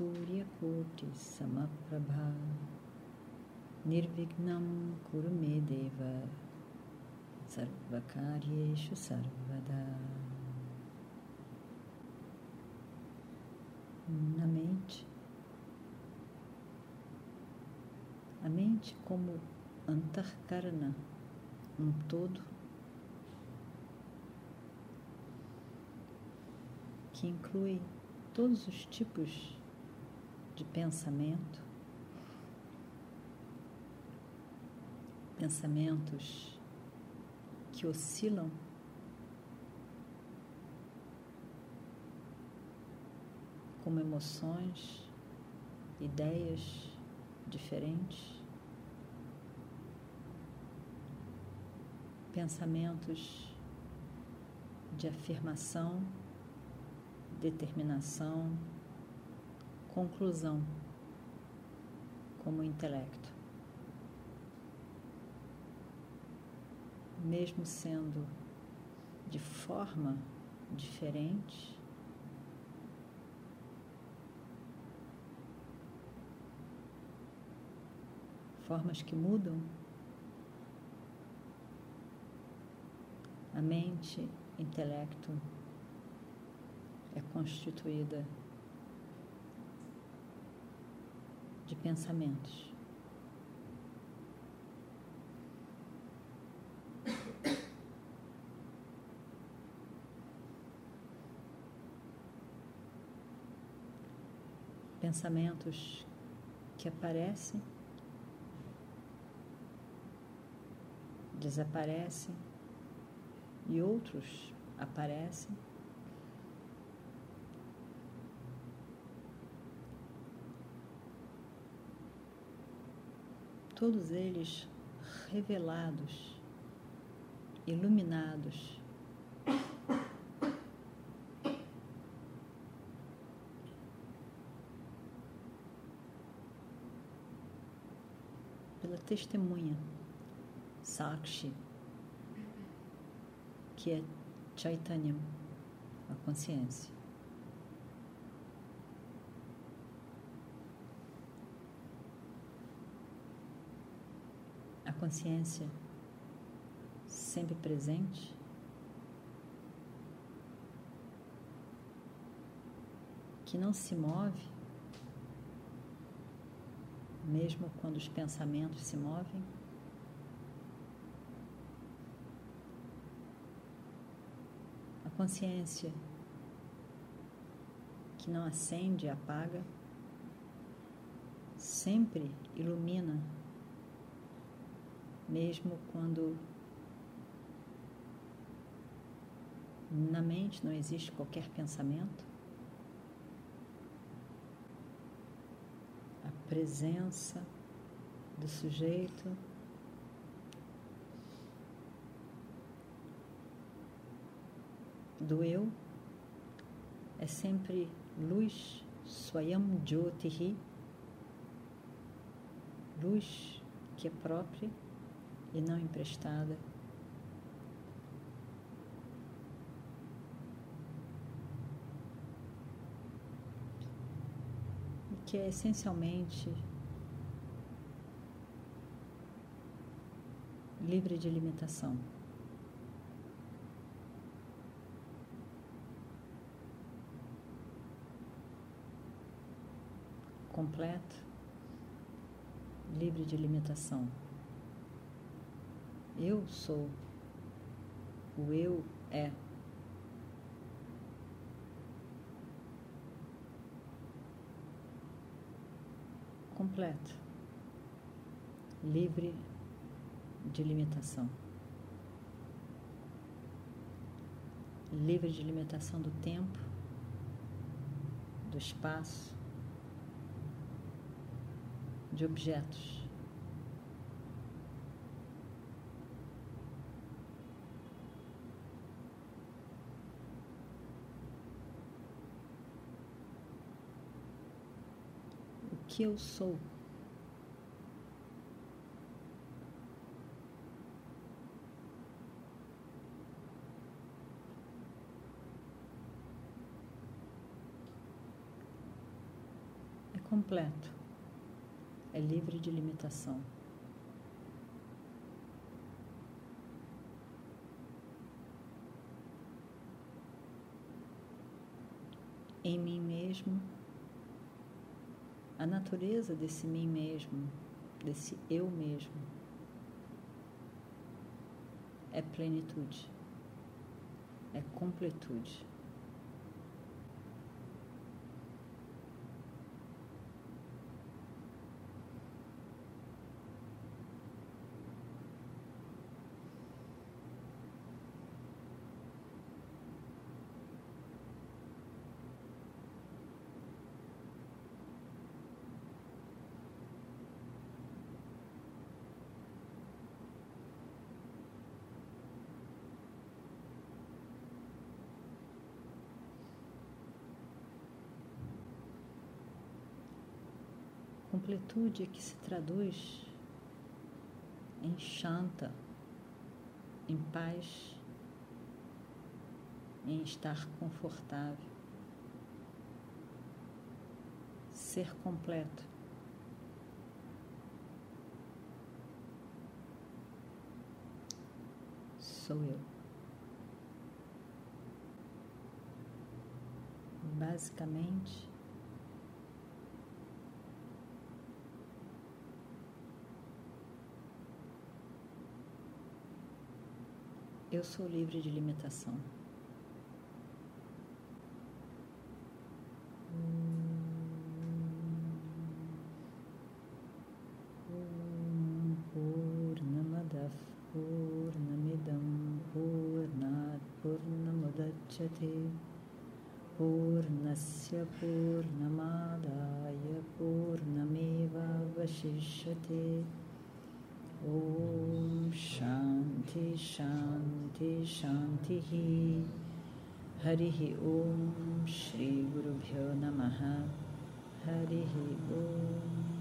Suryakoti Samaprabha. Nirvignam Kurumedeva Sarvakaryeshu Sarvada. Na mente A mente como Antarkarana, um todo que inclui todos os tipos de pensamento, pensamentos que oscilam como emoções, ideias diferentes, pensamentos de afirmação determinação, conclusão como intelecto. Mesmo sendo de forma diferente, formas que mudam, a mente, intelecto, é constituída de pensamentos. Pensamentos que aparecem, desaparecem e outros aparecem todos eles revelados, iluminados. Pela testemunha Sakshi, que é Chaitanya, a consciência. Consciência sempre presente. Que não se move, mesmo quando os pensamentos se movem. A consciência que não acende e apaga, sempre ilumina mesmo quando na mente não existe qualquer pensamento, a presença do sujeito do eu é sempre luz, Swayam Jyotihi, luz que é própria e não emprestada. E que é essencialmente livre de limitação. Completo, livre de limitação. Eu sou. O eu é. Completo. Livre de limitação. Livre de limitação do tempo, do espaço, de objetos. O que eu sou? completo, é livre de limitação. Em mim mesmo, a natureza desse mim mesmo, desse eu mesmo, é plenitude, é completude. Completude que se traduz em chanta, em paz, em estar confortável, ser completo. Sou eu. Basicamente, Eu sou livre de limitação. Purnamadav Purnamidam Purnat Purnamudachyate Purnasya Shanti Shanti Hari Om Shri Guru Bhyo Namaha Hari Om